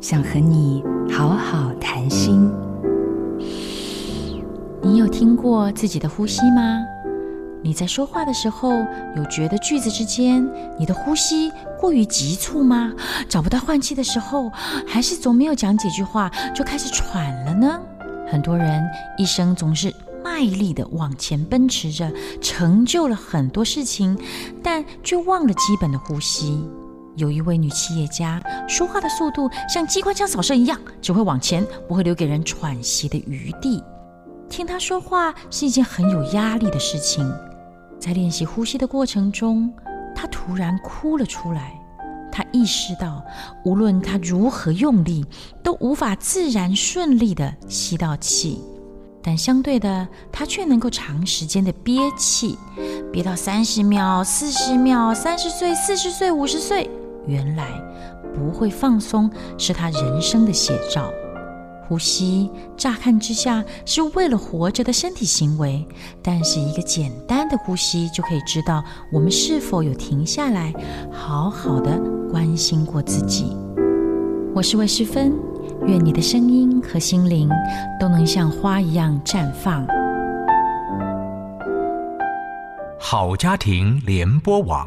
想和你好好谈心。你有听过自己的呼吸吗？你在说话的时候，有觉得句子之间你的呼吸过于急促吗？找不到换气的时候，还是总没有讲几句话就开始喘了呢？很多人一生总是卖力的往前奔驰着，成就了很多事情，但却忘了基本的呼吸。有一位女企业家，说话的速度像机关枪扫射一样，只会往前，不会留给人喘息的余地。听她说话是一件很有压力的事情。在练习呼吸的过程中，她突然哭了出来。她意识到，无论她如何用力，都无法自然顺利地吸到气。但相对的，她却能够长时间的憋气，憋到三十秒、四十秒、三十岁、四十岁、五十岁。原来不会放松是他人生的写照。呼吸乍看之下是为了活着的身体行为，但是一个简单的呼吸就可以知道我们是否有停下来，好好的关心过自己。我是魏诗芬，愿你的声音和心灵都能像花一样绽放。好家庭联播网。